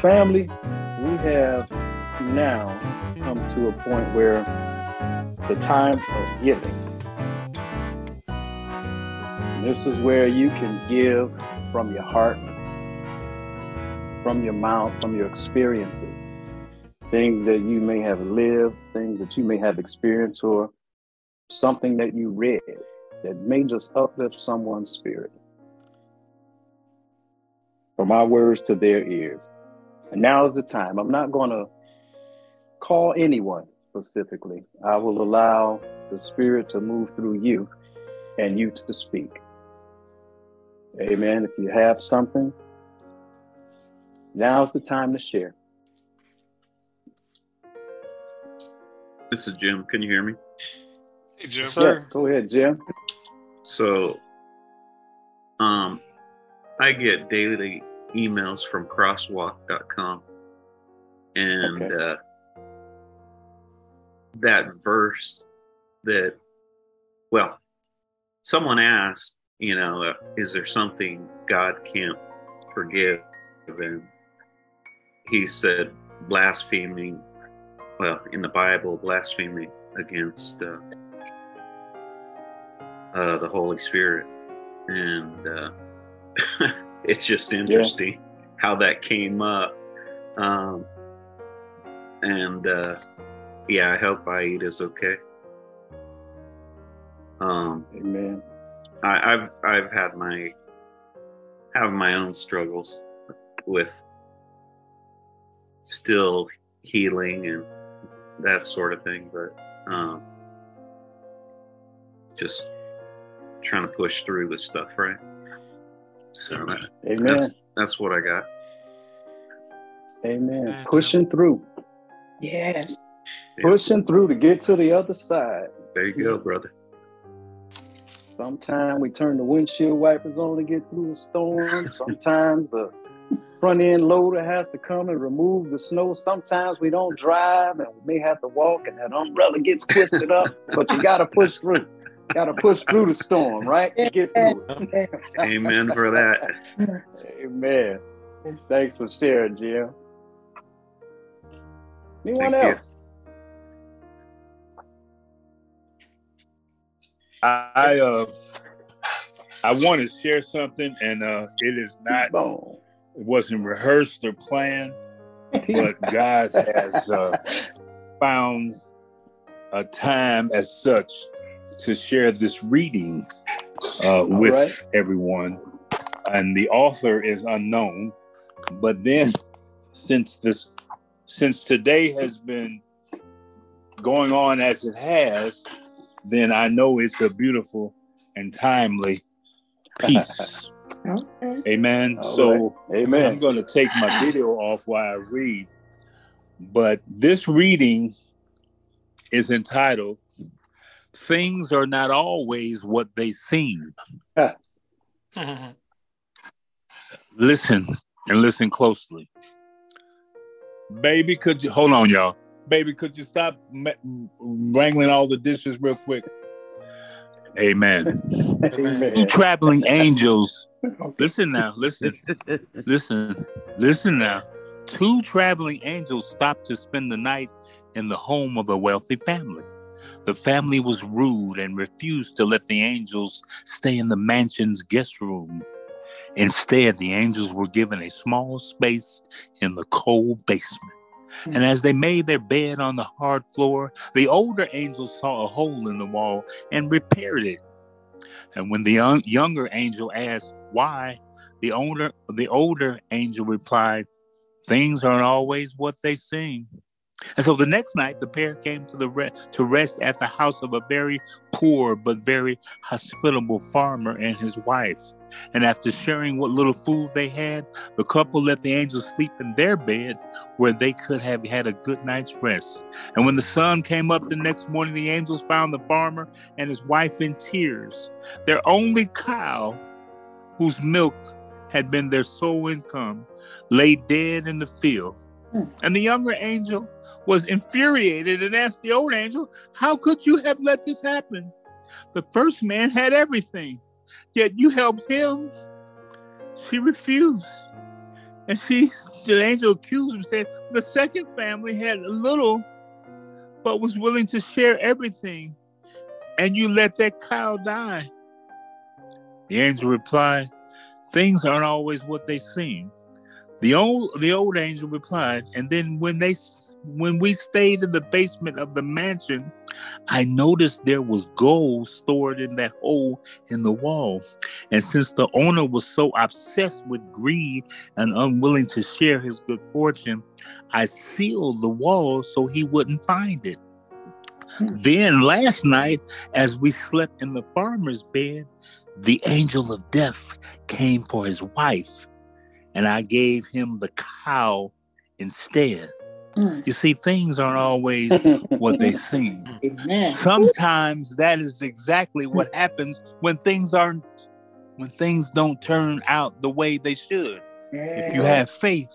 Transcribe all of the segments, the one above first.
family, we have now come to a point where a time of giving. And this is where you can give from your heart, from your mouth, from your experiences, things that you may have lived, things that you may have experienced, or something that you read that may just uplift someone's spirit. From our words to their ears. And now is the time. I'm not going to call anyone specifically. I will allow the Spirit to move through you and you to speak. Amen. If you have something, now's the time to share. This is Jim. Can you hear me? Hey, Jim. Yes, go ahead, Jim. So, um, I get daily emails from crosswalk.com and Okay. uh, that verse that well someone asked you know uh, is there something god can't forgive? And he said blaspheming well in the bible blaspheming against uh, uh, the holy spirit. And uh, it's just interesting how that came up. Um, and uh, yeah, I hope Aida's okay. Um, Amen. I, I've I've had my have my own struggles with still healing and that sort of thing, but um, just trying to push through with stuff, right? So uh, Amen. that's that's what I got. Amen. Amen. Pushing through. Yes. Yeah. Pushing through to get to the other side. There you go, brother. Sometimes we turn the windshield wipers on to get through the storm. Sometimes the front end loader has to come and remove the snow. Sometimes we don't drive and we may have to walk and that umbrella gets twisted up, but you got to push through. Got to push through the storm, right? Get through it. Amen for that. Amen. Thanks for sharing, Jim. Anyone Thank you. else? I uh, I want to share something, and uh, it is not, Boom. it wasn't rehearsed or planned, but God has uh, found a time as such to share this reading uh, with right. everyone, and the author is unknown. But then, since this, since today has been going on as it has, then I know it's a beautiful and timely piece. Okay. Amen. All so I'm going to take my video off while I read. But this reading is entitled Things Are Not Always What They Seem. Listen and listen closely. Baby, could you hold on, y'all? Baby, could you stop ma- wrangling all the dishes real quick? Amen. Two Amen. traveling angels. Listen now, listen, listen, listen now. Two traveling angels stopped to spend the night in the home of a wealthy family. The family was rude and refused to let the angels stay in the mansion's guest room. Instead, the angels were given a small space in the cold basement. Hmm. And as they made their bed on the hard floor, the older angel saw a hole in the wall and repaired it. And when the young, younger angel asked why, the older the older angel replied, "Things aren't always what they seem." And so the next night, the pair came to the re- to rest at the house of a very poor but very hospitable farmer and his wife. And after sharing what little food they had, the couple let the angels sleep in their bed where they could have had a good night's rest. And when the sun came up the next morning, the angels found the farmer and his wife in tears. Their only cow, whose milk had been their sole income, lay dead in the field. Hmm. And the younger angel was infuriated and asked the old angel, How could you have let this happen? The first man had everything, yet you helped him. She refused. And she, the angel accused him, said, The second family had a little, but was willing to share everything. And you let that cow die. The angel replied, Things aren't always what they seem. The old the old angel replied, and then when they when we stayed in the basement of the mansion, I noticed there was gold stored in that hole in the wall. And since the owner was so obsessed with greed and unwilling to share his good fortune, I sealed the wall so he wouldn't find it. Hmm. Then last night, as we slept in the farmer's bed, the angel of death came for his wife, and I gave him the cow instead. Mm. You see, things aren't always what they seem. Amen. Sometimes that is exactly what happens when things aren't when things don't turn out the way they should. If you have faith,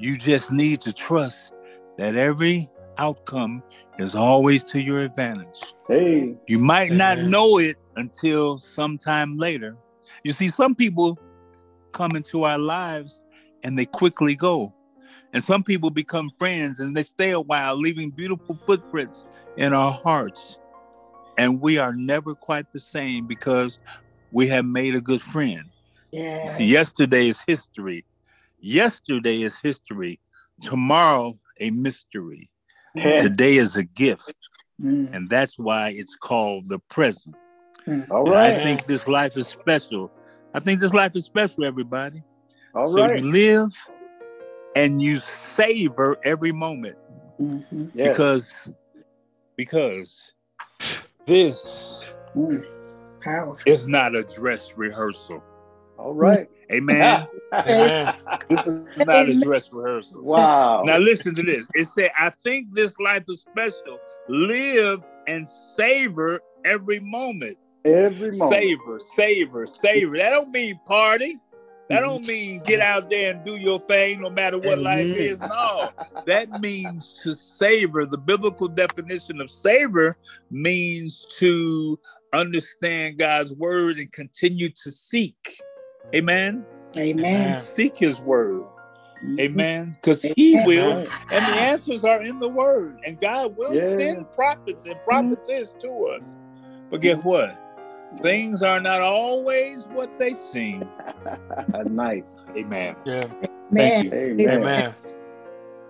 you just need to trust that every outcome is always to your advantage. hey, You might not know it until sometime later. You see, some people come into our lives and they quickly go. And some people become friends and they stay a while, leaving beautiful footprints in our hearts. And we are never quite the same because we have made a good friend. Yes. See, yesterday is history. Yesterday is history. Tomorrow, a mystery. Yeah. Today is a gift. Mm. And that's why it's called the present. all And I think this life is special. I think this life is special, everybody. all so right. you live and you savor every moment Mhm. Yes. because because this Mm. Is not a dress rehearsal. all right. Amen. Amen. this is not a dress rehearsal. wow. Now listen to this. It said, I think this life is special. Live and savor every moment. Every moment. Savor, savor, savor. That don't mean party. That don't mean get out there and do your thing no matter what life is. No, that means to savor. The biblical definition of savor means to understand God's word and continue to seek. Amen. Amen. Seek his word. Mhm. Amen. Because he will, and the answers are in the word. And God will Yeah. send prophets and prophetess to us. But guess what? Things are not always what they seem. nice. Amen. Yeah. Thank Amen. you. Amen.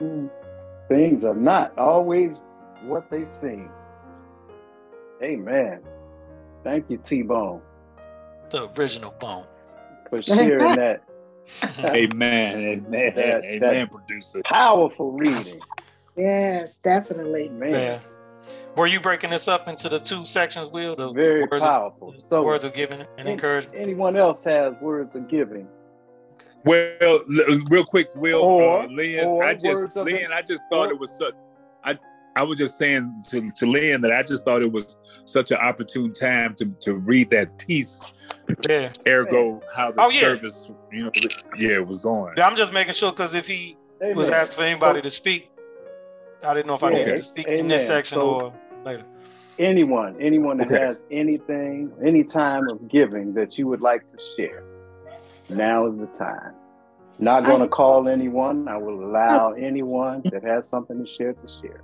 Amen. Things are not always what they seem. Amen. Thank you, T Bone, The original bone. for sharing that Amen. Amen. That- Amen, that- producer. powerful reading. Yes, definitely. Man, Yeah. Were you breaking this up into the two sections, Will? The very words powerful. Of, So, words of giving and any- encouragement. anyone else has words of giving? Well, l- real quick, Will, Or- uh, Lynn, or I words just, of Lynn, I just thought or- it was such, I, I was just saying to, to Lynn that I just thought it was such an opportune time to, to read that piece, Yeah. ergo how the Oh, yeah. service, you know, yeah, was going. Yeah, I'm just making sure because if he Amen. was asking for anybody to speak, I didn't know if I needed to it's- speak in this section So- or later. anyone, anyone that Okay. has anything, any time of giving that you would like to share, now is the time. Not going to call anyone. I will allow anyone that has something to share to share.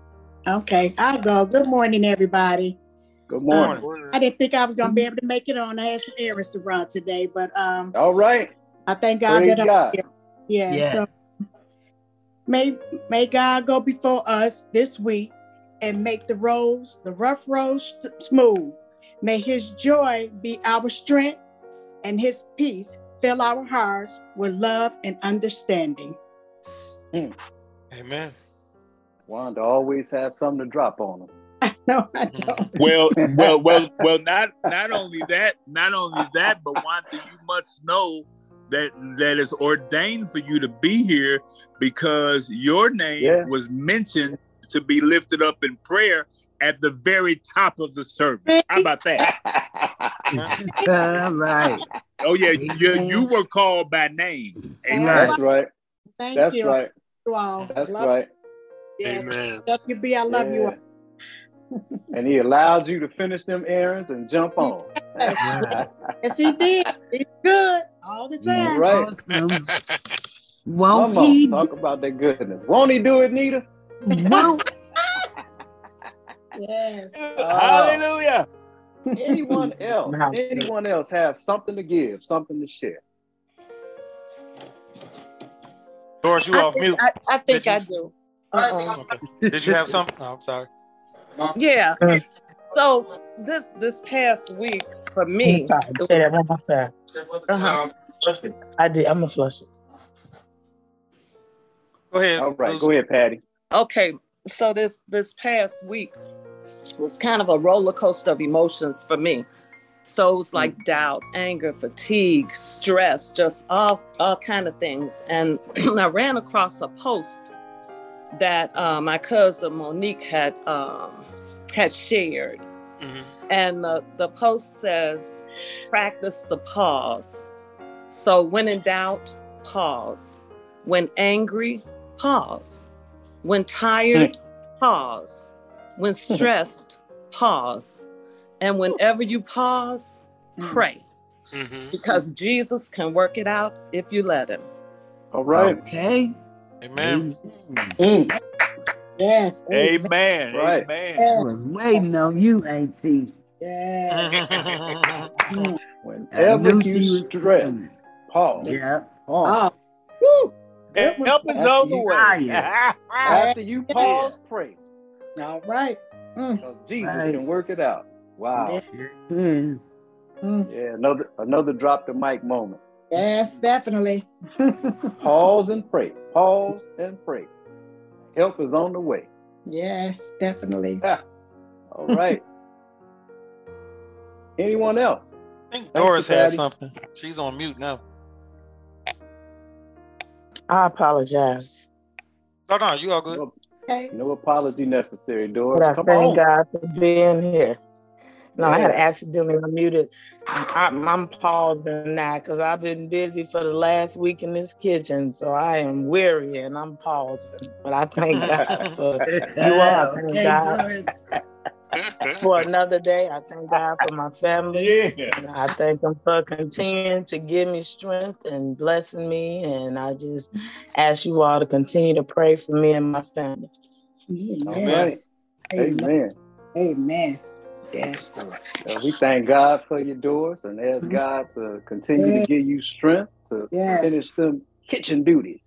Okay, I'll go. Good morning, everybody. Good morning. I didn't think I was gonna be able to make it on. I had some errands to run today, but um, All right. I thank God Praise that I'm God. here. Yeah, Yeah. So may may God go before us this week and make the roads, the rough roads, st- smooth. May His joy be our strength, and His peace fill our hearts with love and understanding. Mm. Amen. Wanda always has something to drop on us. No, I mm. don't. Well, well, well, well. Not not only that, not only that, but Wanda, you must know that that is ordained for you to be here because your name Yeah. was mentioned to be lifted up in prayer at the very top of the service. How about that? All right. Oh yeah, you you were called by name. Amen. That's right. Thank That's you. right. You all. That's love, right. Yes. Amen. WB, I love you. and he allowed you to finish them errands and jump on. Yes, yes, he did. He's good all the time. right. Awesome. Won't Come on, he? talk about that goodness. Won't he do it, Nita? Won't Yes. Uh, Hallelujah. Anyone else? Anyone else have something to give, something to share? Doris, you I off think, mute. I, I think you- I do. Uh-uh. Okay. Did you have something? Oh, I'm sorry. Yeah. Uh, So this this past week for me, sorry. it Say that one more time. Uh-huh. I did. I'm gonna flush it. Go ahead. All right, go ahead, Patty. okay, so this this past week was kind of a roller coaster of emotions for me. So it was like doubt, anger, fatigue, stress, just all all kind of things. And I ran across a post that uh, my cousin Monique had um, had shared, Mhm. and the, the post says, "Practice the pause." So when in doubt, pause. When angry, pause. When tired, pause. When stressed, pause. And whenever you pause, pray Mhm. because Jesus can work it out if you let him. All right. Okay. Amen. Mm, Yes. Amen. Right. Amen. I Yes. was waiting on you, Auntie. Yes. I Whenever knew you was stress, coming. pause. Yeah. Oh. Woo. Good. Help is on the way. After you pause, pray. All right. Mm. Because Jesus Right. can work it out. Wow. Yeah. Mm. Yeah, another another drop the mic moment. Yes, definitely. Pause and pray. Pause and pray. Help is on the way. yes, definitely. All right. Anyone else? I think you, Doris has Patty. something. She's on mute now. I apologize. Oh no, you all good. No, Okay. no apology necessary, Doris. But I Come thank on. God for being here. No, I had accidentally unmuted. I'm, I'm pausing now because I've been busy for the last week in this kitchen, so I am weary and I'm pausing. But I thank God for you all. I thank Okay, God for another day. I thank God for my family. Yeah. And I thank Him for continuing to give me strength and blessing me. And I just ask you all to continue to pray for me and my family. All Amen. Amen. Amen. Amen. Yes, Doris. Uh, we thank God for your doors and ask Mhm. God to continue Yeah. to give you strength to Yes. finish them kitchen duties.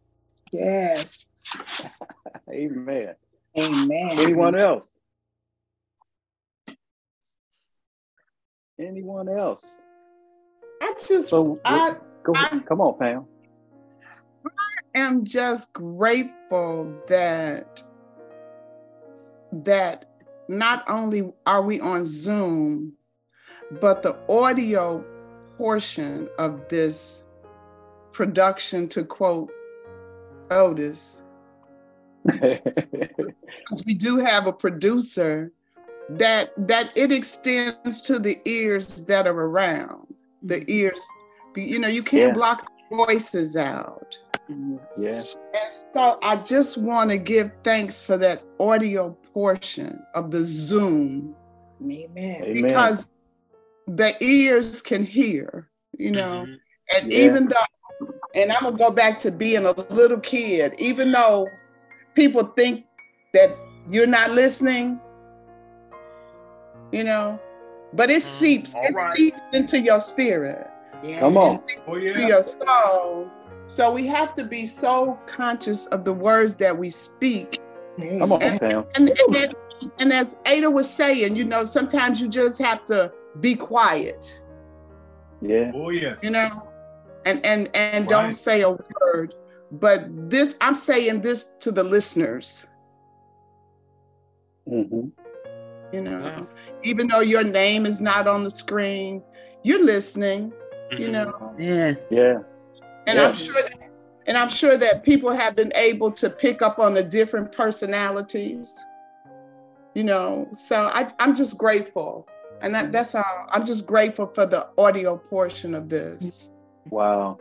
Yes. Amen. Amen. Anyone else? Anyone else? I just So I go I- come on, Pam. I am just grateful that that not only are we on Zoom, but the audio portion of this production, to quote Otis, because we do have a producer that that it extends to the ears that are around the mm-hmm. ears you know you can't Yeah. block voices out mm-hmm. yeah. And so i just want to give thanks for that audio portion of the zoom Amen. Amen. because the ears can hear you know Mhm. and Yeah. even though and i'm gonna go back to being a little kid even though people think that you're not listening you know but it Mm, seeps all it right. seeps into your spirit Come on. Oh, to your soul so we have to be so conscious of the words that we speak Come on, And- Pam. and and, that, and as ada was saying you know sometimes you just have to be quiet Yeah. Oh, yeah. you know and and and Right. don't say a word but this i'm saying this to the listeners hmm you know Yeah. even though your name is not on the screen you're listening you Mhm. know Yeah. Yeah. And i'm sure that, and i'm sure that people have been able to pick up on the different personalities you know so I, i'm just grateful and that, that's all i'm just grateful for the audio portion of this Wow.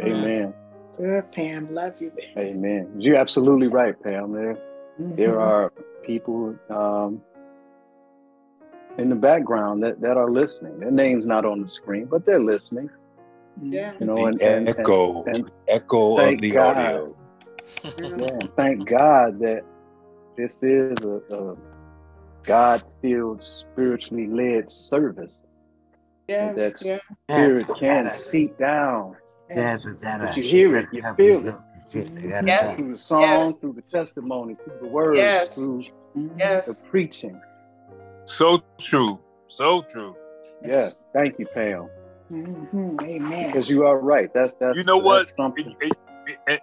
Amen. Good, Pam. Love you. Amen. You're absolutely right, Pam. There, Mhm. there are people um, in the background that, that are listening. Their name's not on the screen, but they're listening. Yeah. You know, The and, and, and, echo, and echo of the God. audio. Yeah, thank God that this is a, a God-filled, spiritually led service. Yeah. That Yeah. spirit can seep down Yes. But you hear it, you feel it. Yes. through the song, Yes. through the testimonies, through the words, Yes. through the preaching. So true. So true. Yes. thank you, Pam, Mhm. Amen. because you are right. That's that's You know that's what? something And- and-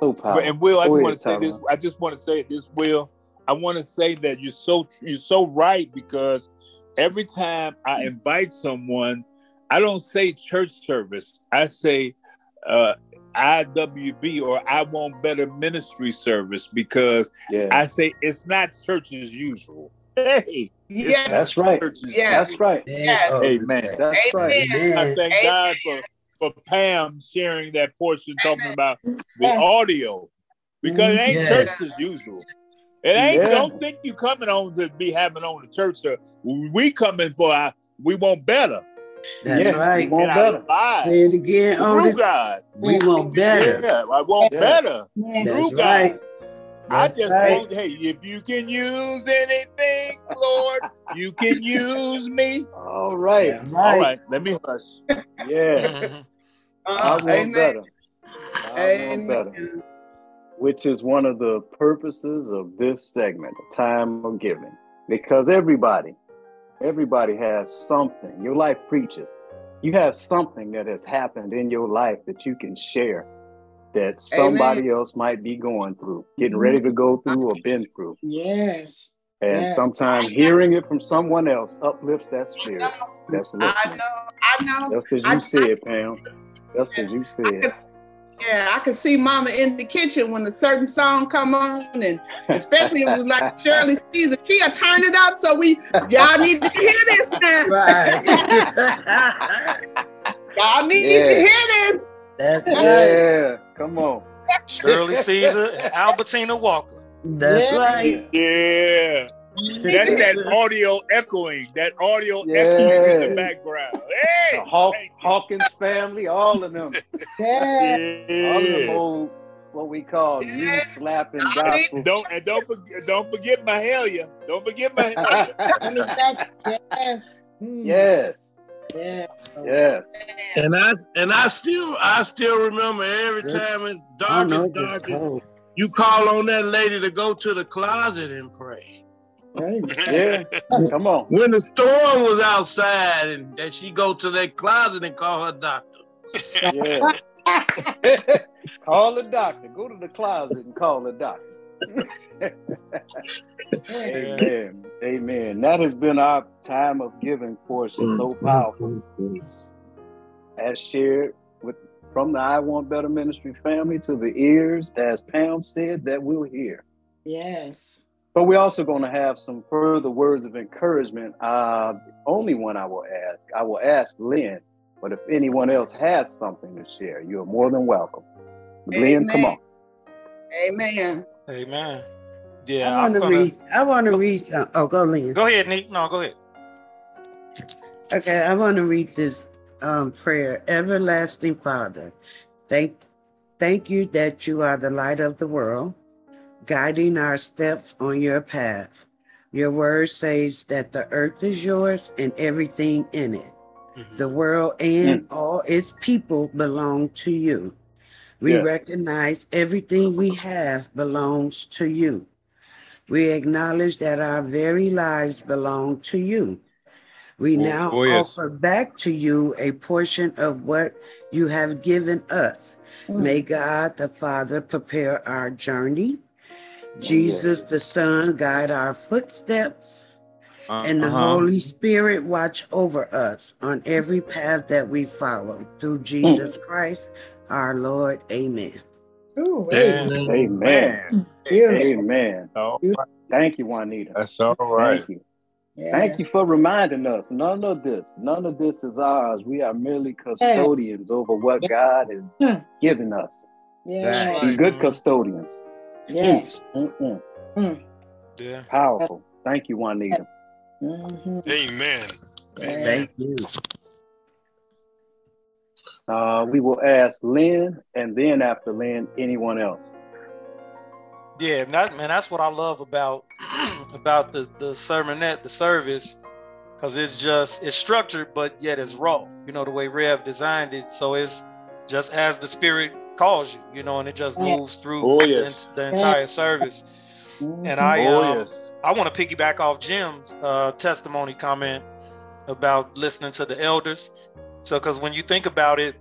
so But- powerful. and Will, I just want to say this. Tyrone. I just want to say this, Will. I want to say that you're so you're so right because every time I invite someone, I don't say church service. I say uh, IWB or I Want Better Ministry service because Yeah, I say it's not church as usual. Hey, Yeah. that's right. church as Yeah. That's right. Yes. Amen. That's right. Amen. I thank Amen. God for, for Pam sharing that portion, talking about the Yes. audio, because it ain't Yes. church as usual. It ain't. Yeah. Don't think you coming on to be having on the church. Service. We coming for our. We want better That's Yeah, right. we want better. Say it again through this. God. We want better. Yeah, I want Yeah. better That's through God. Right. I just right. want. Hey, if you can use anything, Lord, you can use me. All right. Yeah, All right. right, let me hush. Yeah, Mhm. I Uh, want better. I want better. Which is one of the purposes of this segment, the time of giving, because everybody, everybody has something. Your life preaches. You have something that has happened in your life that you can share that somebody else might be going through, getting Mhm. ready to go through or been through. Yes. And Yeah. sometimes hearing it from someone else uplifts that spirit. That's I know. I know. That's as I- you said, Pam. That's as you said. Yeah, I could see Mama in the kitchen when a certain song come on, and especially if it was like Shirley Caesar, she'll turn it up. So we, y'all need to hear this now. Right. Y'all need Yeah. to hear this. That's right. Yeah, come on. Shirley Caesar and Albertina Walker. That's Yeah. right. Yeah. That's that audio echoing, that audio echoing in the background. Hey, The Haw- Hawkins family, all of them, Yeah. all of them old, what we call Yeah. knee slapping gospel. Don't and don't forget, don't forget Mahalia. Don't forget Mahalia. And it's that- Yes. Mm. yes, Yeah. yes. And I and I still I still remember every Good. time it's I dark as it's dark, as- you call on that lady to go to the closet and pray. Yeah, come on. When the storm was outside and that she go to that closet and call her doctor. Yeah. call the doctor. Go to the closet and call the doctor. Amen. Amen. That has been our time of giving portion. So powerful. As shared with from the I Want Better Ministry family to the ears, as Pam said, that we'll hear. Yes. But we're also going to have some further words of encouragement. Uh, the only one I will ask, I will ask Lynn, but if anyone else has something to share, you're more than welcome. Lynn, come on. Amen. Amen. I Yeah, want I'm to gonna read. I want to read some. Oh, go, Lynn. go ahead, Nick. No, go ahead. Okay, I want to read this um, prayer. Everlasting Father, thank, thank you that you are the light of the world, guiding our steps on your path. Your word says that the earth is yours and everything in it. The world and all its people belong to you. We Yeah. recognize everything we have belongs to you. We acknowledge that our very lives belong to you. We Oh, now oh, yes. offer back to you a portion of what you have given us. Mm. May God the Father prepare our journey. Jesus the Son guide our footsteps. And the Uh-huh. Holy Spirit watch over us on every path that we follow through Jesus Christ, our Lord. Amen. Ooh, hey. Amen. Man, Beautiful. Amen. all right. Thank you, Juanita. that's all right. Thank you. Yes. Thank you for reminding us. None of this, none of this is ours. We are merely custodians over what God has Hmm. given us. Yes. Be good custodians. Yes. Mm-mm. Yeah. Powerful. Thank you, Juanita. Mhm. Amen. Yes. Thank you. Uh, we will ask Lynn, and then after Lynn, anyone else. Yeah, that, man, that's what I love about about the the sermonette, the service, because it's just it's structured, but yet it's raw. You know the way Rev designed it, so it's just as the Spirit calls you, you know, and it just moves through Oh, the, the entire service. And I Oh, um, yes. I want to piggyback off Jim's uh, testimony comment about listening to the elders. So, because when you think about it,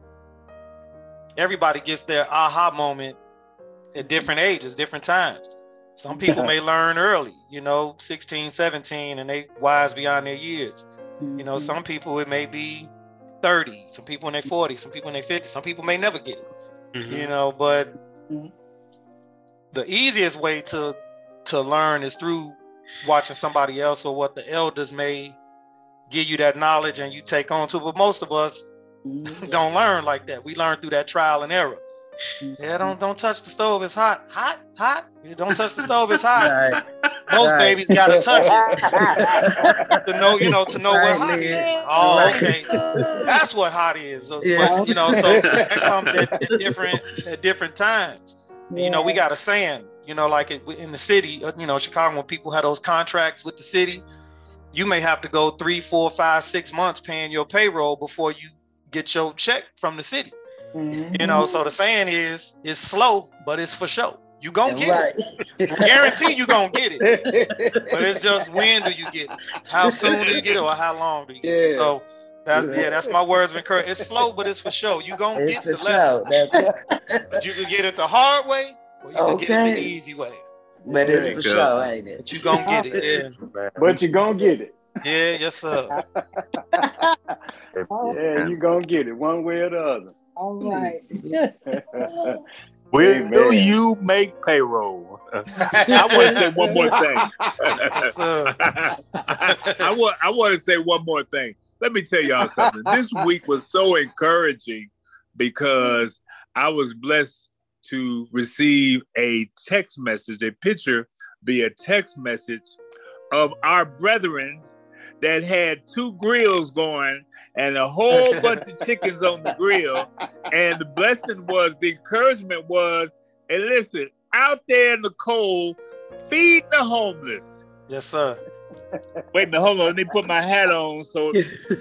everybody gets their aha moment at different ages, different times. Some people may learn early, you know, 16, 17, and they wise beyond their years. You know, mm-hmm. some people it may be 30, some people in their 40s, some people in their 50s, some people may never get it. You mm-hmm. know, but Mhm. the easiest way to to learn is through watching somebody else or what the elders may give you that knowledge and you take on to. But most of us mm-hmm. don't learn like that. We learn through that trial and error. Yeah, don't don't touch the stove. It's hot, hot, hot. Yeah, don't touch the stove. It's hot. Right. Most Right. babies gotta touch it to know, you know, to know what Right, hot Liz. is. Oh, Right. okay. That's what hot is. So- Yes. But, you know, so that comes at, at different at different times. You know, we got a saying, you know, like it, in the city, uh, you know, Chicago, when people have those contracts with the city, you may have to go three, four, five, six months paying your payroll before you get your check from the city. Mm-hmm. You know, so the saying is, it's slow, but it's for sure. You gonna get Right. it. I guarantee you gonna get it. But it's just when do you get it? How soon do you get it, or how long do you get it? Yeah. So that's yeah, that's my words of encouragement. It's slow, but it's for sure. You gonna It's get the lesson. But you can get it the hard way, or you can get it the easy way. But it's for sure, ain't it? But you gonna get it. Yeah, but you're going to get it. yeah, yes, sir. Yeah, you're going to get it one way or the All right. other. Will Amen. you make payroll? I want to say one more thing. Yes. I want I want to say one more thing. Let me tell y'all something. This week was so encouraging because I was blessed to receive a text message, a picture via text message of our brethren that had two grills going and a whole bunch of chickens on the grill. And the blessing was, the encouragement was, and listen, out there in the cold, feed the homeless. Yes, sir. Wait a minute, hold on. Let me put my hat on so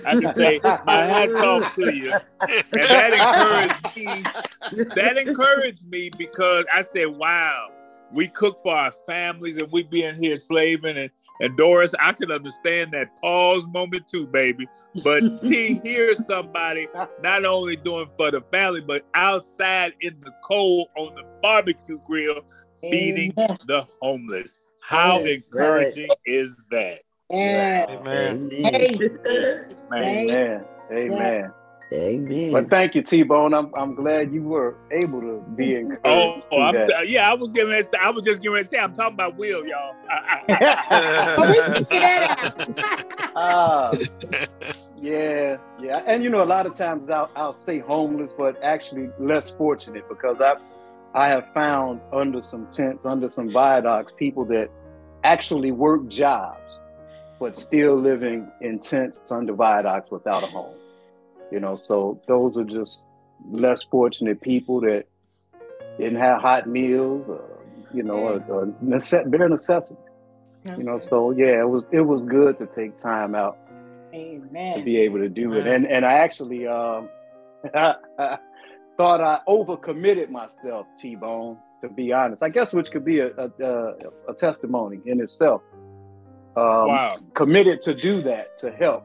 I can say my hat's off to you. And that encouraged me. That encouraged me because I said, wow, we cook for our families and we being here slaving. And, and Doris, I can understand that pause moment too, baby. But see, here's somebody not only doing for the family, but outside in the cold on the barbecue grill, feeding Amen. the homeless. How Yes, encouraging is that? Yeah. Amen. Amen. Man, Amen. Amen. Amen. But thank you, T-Bone. I'm, I'm glad you were able to be encouraged. Oh, through I'm t- yeah, I was giving it. I was just giving it. Say, I'm talking about Will, y'all. Oh, we can get that out. Ah, yeah, yeah, and you know, a lot of times I'll, I'll say homeless, but actually less fortunate because I, I have found under some tents, under some viaducts, people that actually work jobs, but still living in tents under viaducts without a home. You know, so those are just less fortunate people that didn't have hot meals, or, you know, or, or nece- bare necessities. You know, so yeah, it was it was good to take time out to be able to do it. And and I actually um, thought I overcommitted myself, T Bone. To be honest, I guess which could be a a, a, a testimony in itself. Um, wow. Committed to do that to help,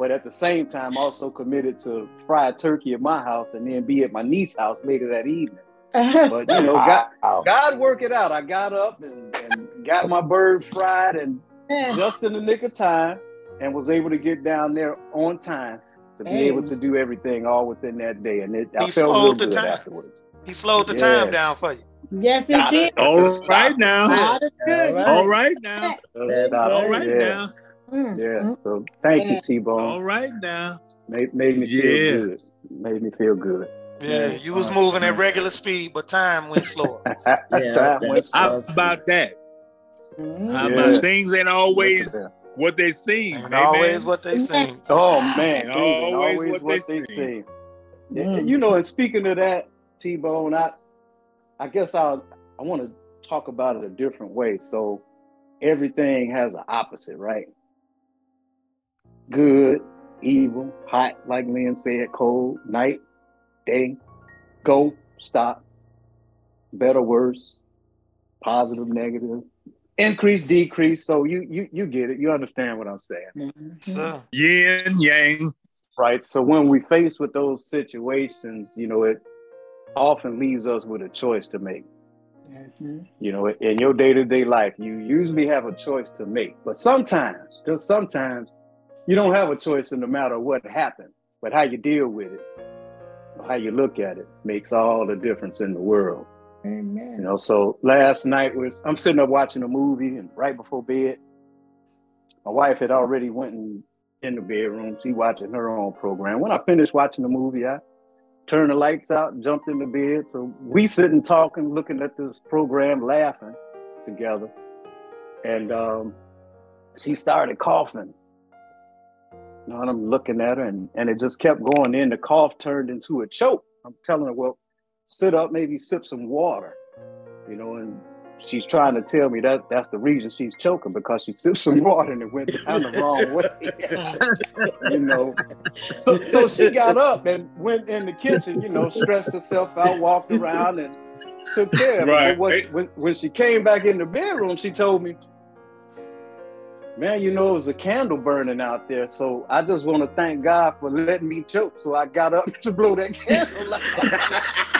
but at the same time also committed to fry a turkey at my house and then be at my niece's house later that evening. But you know, God, Wow. God work it out. I got up and, and got my bird fried and just in the nick of time and was able to get down there on time to be Hey. able to do everything all within that day. And it, I He felt real slowed the time. afterwards. He slowed the time down for you. Yes, he did. All right now. God is good. All All right now. All right now. Mm, Yeah. mm. So thank you, T Bone. All right now. Made, made me Yeah. feel good. Made me feel good. Yeah, That's you was awesome. moving at regular speed, but time went slower. Yeah, Time went that's How about that? Mm. How Yeah. about things ain't always what they seem? Ain't always what they seem. Oh man, And always always what what they they seem. seem. Mm. You know, and speaking of that, T Bone, I, I guess I'll I want to talk about it a different way. So everything has an opposite, right? Good, evil, hot, like Lynn said, cold, night, day, go, stop, better, worse, positive, negative, increase, decrease. So you you you get it. You understand what I'm saying. Mm-hmm. So, Yin yang. Right. So when we face with those situations, you know, it often leaves us with a choice to make. Mhm. You know, in your day-to-day life, you usually have a choice to make. But sometimes, just sometimes, you don't have a choice in no matter what happened. But how you deal with it, how you look at it, makes all the difference in the world. Amen. You know, so last night was I'm sitting up watching a movie, and right before bed, my wife had already went in, in the bedroom. She watching her own program. When I finished watching the movie, I turned the lights out and jumped in the bed. So we sitting talking, looking at this program, laughing together, and um, she started coughing. You know, and I'm looking at her, and, and it just kept going in. The cough turned into a choke. I'm telling her, well, sit up, maybe sip some water, you know, and she's trying to tell me that that's the reason she's choking because she sipped some water and it went down the wrong way. you know. So, so she got up and went in the kitchen, you know, stressed herself out, walked around and took care of it. Right. When, when, when she came back in the bedroom, she told me, Man, you know, it was a candle burning out there. So I just want to thank God for letting me choke. So I got up to blow that candle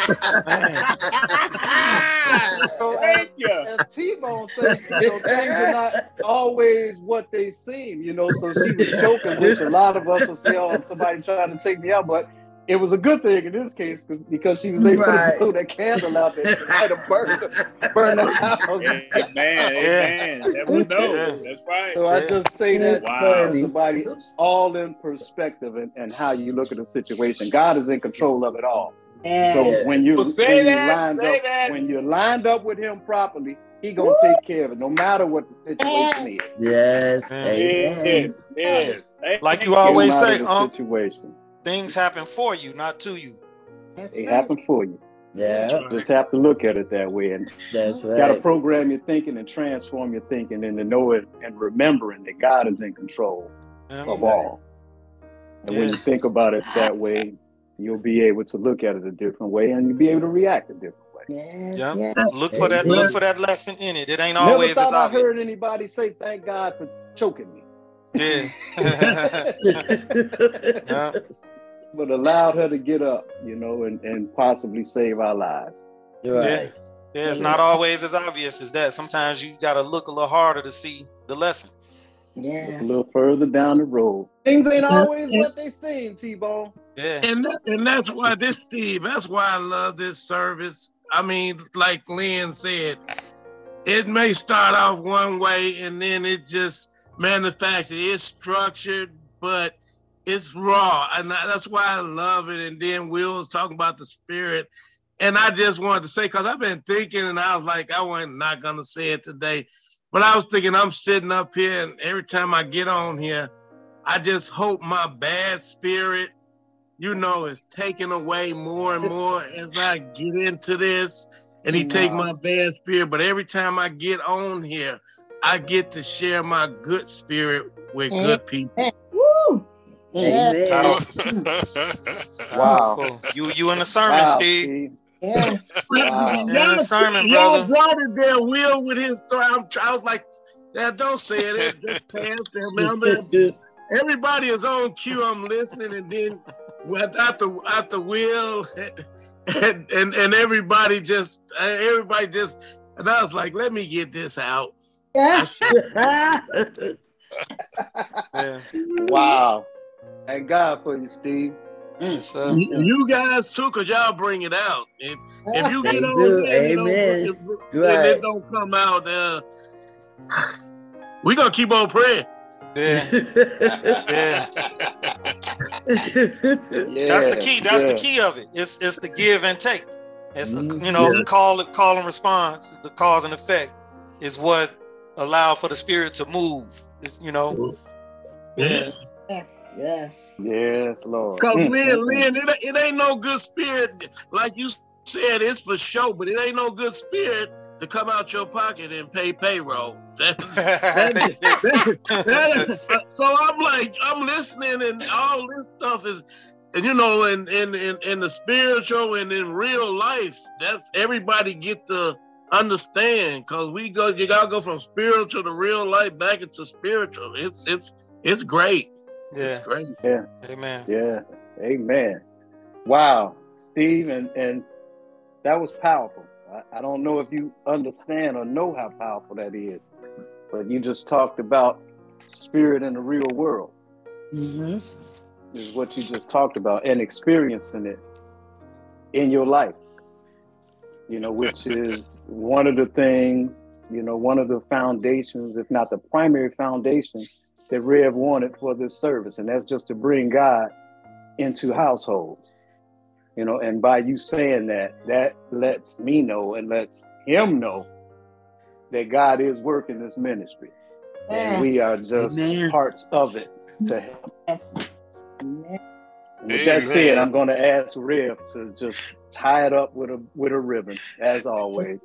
so Thank you. as T-Bone says, you know, things are not always what they seem, you know. So she was choking, which a lot of us will say, oh, somebody trying to take me out. But it was a good thing in this case because she was able Right. to blow that candle out there. She might have burned, burned the house. Amen. Amen. Never know. That's right. So I just say that That's to somebody all in perspective and, and how you look at the situation. God is in control of it all. Yes. So when you Well, say when you that, lined say up that. when you're lined up with him properly, he gonna take care of it, no matter what the situation is. Yes. Yeah. Yes. Amen. Yes. like you always say, um, situation. Things happen for you, not to you. That's It right. happened for you. Yeah, Just have to look at it that way and that's got to program your thinking and transform your thinking and to know it and remembering that God is in control Yeah. of all. And when you think about it that way, you'll be able to look at it a different way and you'll be able to react a different way. Yes, Yeah. yes. Look for that. Look for that lesson in it. It ain't Never always as I obvious. heard anybody say thank God for choking me. Yeah. yeah. But allowed her to get up, you know, and, and possibly save our lives. Yeah. right. Yeah, it's not always as obvious as that. Sometimes you got to look a little harder to see the lesson. Yeah. A little further down the road. Things ain't always what they seem, T-Bone. Yeah. And that, and that's why this Steve, that's why I love this service. I mean, like Lynn said, it may start off one way and then it just manufactured. It's structured, but it's raw. And that's why I love it. And then Will was talking about the spirit. And I just wanted to say, because I've been thinking and I was like, I wasn't not gonna say it today. But I was thinking I'm sitting up here and every time I get on here, I just hope my bad spirit you know, is taken away more and more as I get into this. And he take my bad spirit. But every time I get on here, I get to share my good spirit with good people. Woo. Amen. I Wow. You you in the sermon, Wow, Steve? Steve. Yes. Wow. You in the sermon, Y'all brother. brought it there, Will, with his story. I'm, I was like, yeah, don't say it. It Just pass it. Man, everybody is on cue. I'm listening, and then with after after Will and, and and everybody just uh, everybody just and I was like, let me get this out. Yeah. Yeah. Wow. Thank God for you, Steve. So, You you guys too, cause y'all bring it out. If if you get on do, there, you don't- amen. if, if Right. it don't come out, uh, we gonna keep on praying. yeah. Yeah. That's the key. That's the key of it. It's it's the give and take. It's the, Mhm. you know Yeah. call call and response. The cause and effect is what allow for the spirit to move. It's you know. Yeah. Yes. Yes, Lord. Cause Mm, Len, mm, mm. Len, it, it ain't no good spirit, like you said, it's for show, but it ain't no good spirit to come out your pocket and pay payroll. That- that- that- so I'm like, I'm listening, and all this stuff is, and you know, in in in, in the spiritual and in real life, that's everybody get to understand, cause we go, you gotta go from spiritual to real life back into spiritual. It's it's it's great. Yeah. It's great. Yeah. Amen. Yeah. Amen. Wow, Steve, and, and that was powerful. I, I don't know if you understand or know how powerful that is, but you just talked about spirit in the real world, Mm-hmm. is what you just talked about, and experiencing it in your life. You know, which is one of the things, you know, one of the foundations, if not the primary foundation, that Rev wanted for this service, and that's just to bring God into households. You know, and by you saying that, that lets me know and lets him know that God is working this ministry. And we are just Amen. parts of it to him. Yes. And with that said, I'm gonna ask Rev to just tie it up with a with a ribbon, as always.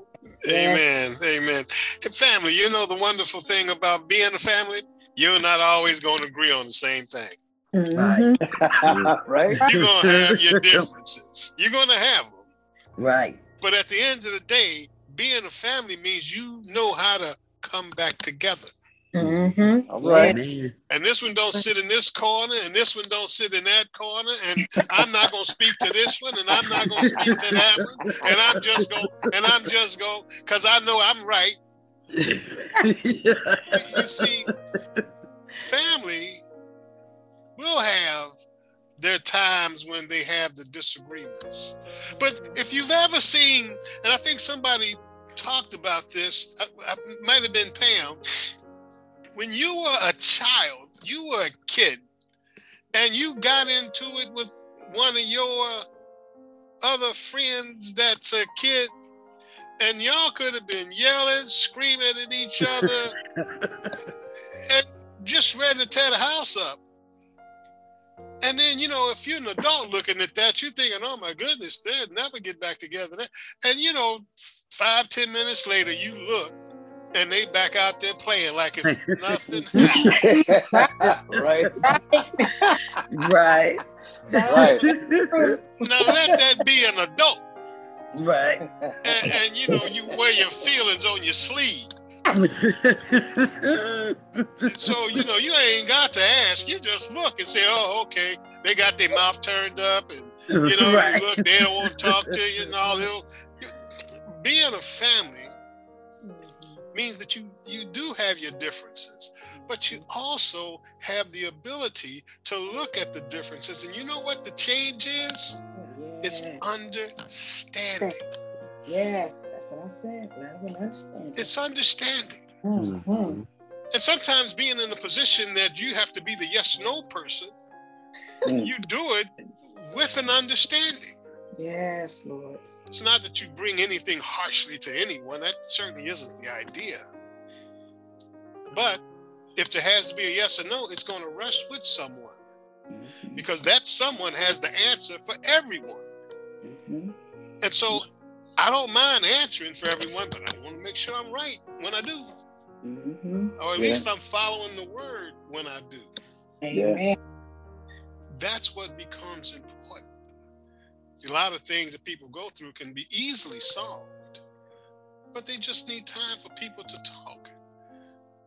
Amen. Amen. Hey, family, you know the wonderful thing about being a family? You're not always going to agree on the same thing. Right. right? You're going to have your differences. You're going to have them. Right. But at the end of the day, being a family means you know how to come back together. Mm-hmm. All right. Amen. And this one don't sit in this corner, and this one don't sit in that corner, and I'm not gonna speak to this one, and I'm not gonna speak to that one, and I'm just going, and I'm just going, cause I know I'm right. You see, family will have their times when they have the disagreements. But if you've ever seen, and I think somebody talked about this, I, I, might have been Pam, when you were a child, you were a kid, and you got into it with one of your other friends that's a kid, and y'all could have been yelling, screaming at each other, and just ready to tear the house up. And then, you know, if you're an adult looking at that, you're thinking, oh my goodness, they'll never get back together. And, you know, five, ten minutes later, you look and they back out there playing like it's nothing happened. right. right. Right. Now let that be an adult. Right. And, and you know, you wear your feelings on your sleeve. So, you know, you ain't got to ask. You just look and say, oh, okay. They got their mouth turned up and, you know, Right. you look, they don't want to talk to you and all that. Being a family means that you, you do have your differences, but you also have the ability to look at the differences. And you know what the change is? It's understanding. Yes, that's what I said. Love and understanding. It's understanding. Mm-hmm. And sometimes being in a position that you have to be the yes no person, Mm. you do it with an understanding. Yes, Lord. It's not that you bring anything harshly to anyone, that certainly isn't the idea. But if there has to be a yes or no, it's going to rest with someone Mm-hmm. because that someone has the answer for everyone. Mm-hmm. And so I don't mind answering for everyone, but I want to make sure I'm right when I do, Mm-hmm. or at Yeah. least I'm following the word when I do. Amen. that's what becomes important. A lot of things that people go through can be easily solved, but they just need time for people to talk,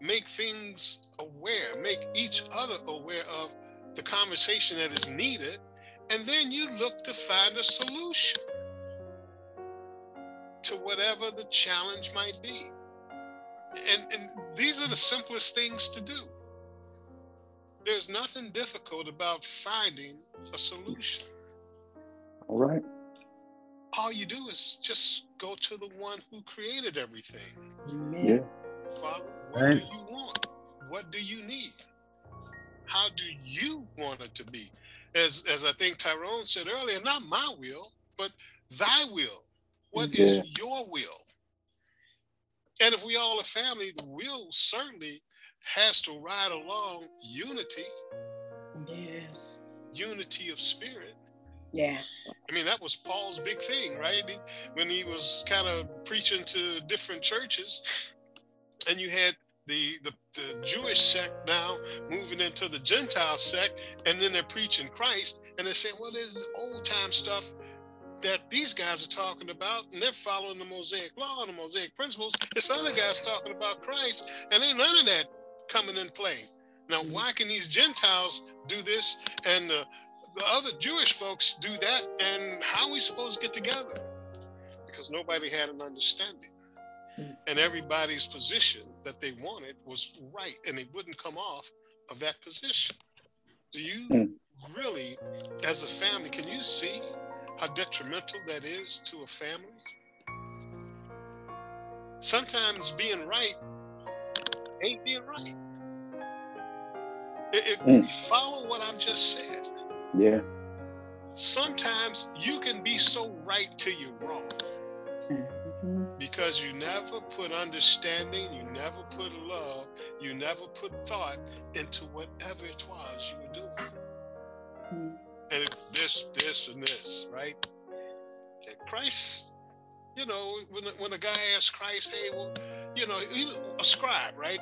make things aware, make each other aware of the conversation that is needed, and then you look to find a solution to whatever the challenge might be. And, and these are the simplest things to do there's nothing difficult about finding a solution. All right. All you do is just go to the one who created everything. Amen. Yeah. Father, what Right. do you want? What do you need? How do you want it to be? As as I think Tyrone said earlier, not my will, but thy will. What is Yeah. your will? And if we all are family, the will certainly has to ride along unity. Yes. unity of spirit. Yes. I mean, that was Paul's big thing, right? When he was kind of preaching to different churches, and you had the, the the Jewish sect now moving into the Gentile sect, and then they're preaching Christ, and they're saying, well, there's old time stuff that these guys are talking about, and they're following the Mosaic law and the Mosaic principles. This other guy's talking about Christ, and ain't none of that coming in play. Now, mm-hmm. why can these Gentiles do this and the, the other Jewish folks do that? And how are we supposed to get together? Because nobody had an understanding. And everybody's position that they wanted was right, and they wouldn't come off of that position. Do you Mm. really, as a family, can you see how detrimental that is to a family? Sometimes being right ain't being right. If you follow what I've just said, Yeah. sometimes you can be so right till you're wrong. Because you never put understanding, you never put love, you never put thought into whatever it was you were doing. Mm. And it, this, this, and this, right? And Christ, you know, when, when a guy asked Christ, hey, well, you know, he, a scribe, right?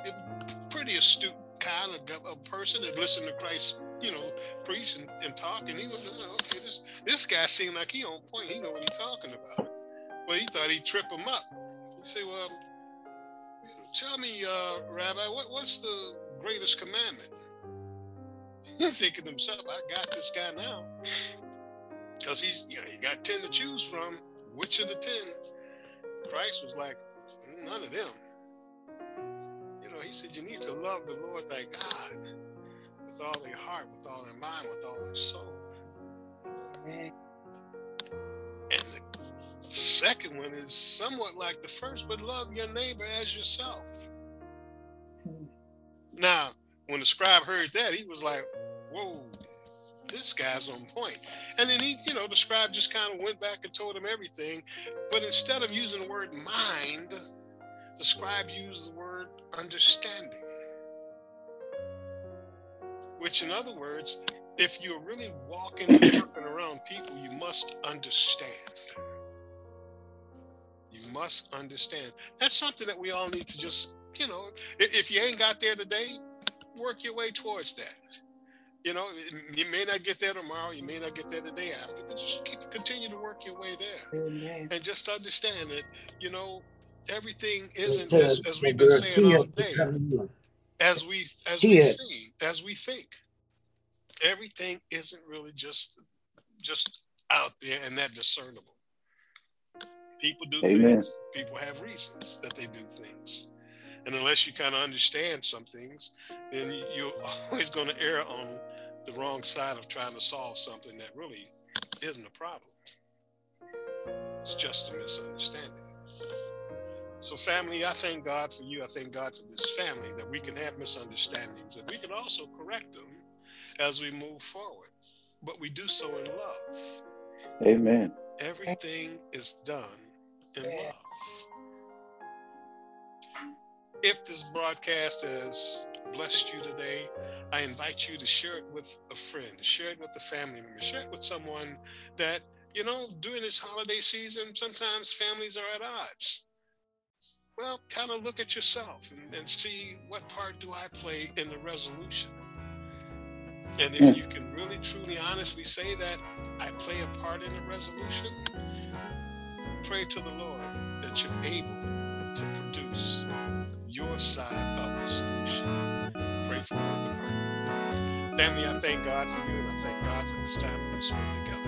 Pretty astute kind of a person that listened to Christ, you know, preach and, and talk. And he was, okay, this, this guy seemed like he on point. He know what he's talking about. Well, he thought he'd trip him up. Said, well, tell me, uh, Rabbi, what, what's the greatest commandment? He's thinking to himself, I got this guy now. Because he's, you know, he got 10 to choose from. Which of the 10? Christ was like, none of them. You know, he said, you need to love the Lord thy God with all their heart, with all their mind, with all their soul. Right. And the second one is somewhat like the first, but love your neighbor as yourself. Hmm. Now, when the scribe heard that, he was like, whoa, this guy's on point. And then he, you know, the scribe just kind of went back and told him everything. But instead of using the word mind, the scribe used the word understanding. Which, in other words, if you're really walking and working around people, you must understand. You must understand. That's something that we all need to just, you know, if you ain't got there today, work your way towards that. You know, you may not get there tomorrow, you may not get there the day after, but just keep, continue to work your way there. Amen. And just understand that, you know, everything isn't as, as we've been saying all day as we as we see as we think everything isn't really just just out there and that discernible people do Amen. things people have reasons that they do things and unless you kind of understand some things then you're always going to err on the wrong side of trying to solve something that really isn't a problem it's just a misunderstanding so, family, I thank God for you. I thank God for this family that we can have misunderstandings and we can also correct them as we move forward. But we do so in love. Amen. Everything is done in love. If this broadcast has blessed you today, I invite you to share it with a friend, share it with a family member, share it with someone that, you know, during this holiday season, sometimes families are at odds well, kind of look at yourself and, and see what part do I play in the resolution. And if Mm. you can really, truly, honestly say that I play a part in the resolution, pray to the Lord that you're able to produce your side of the solution. Pray for one another. Family, I thank God for you and I thank God for this time that we spent together.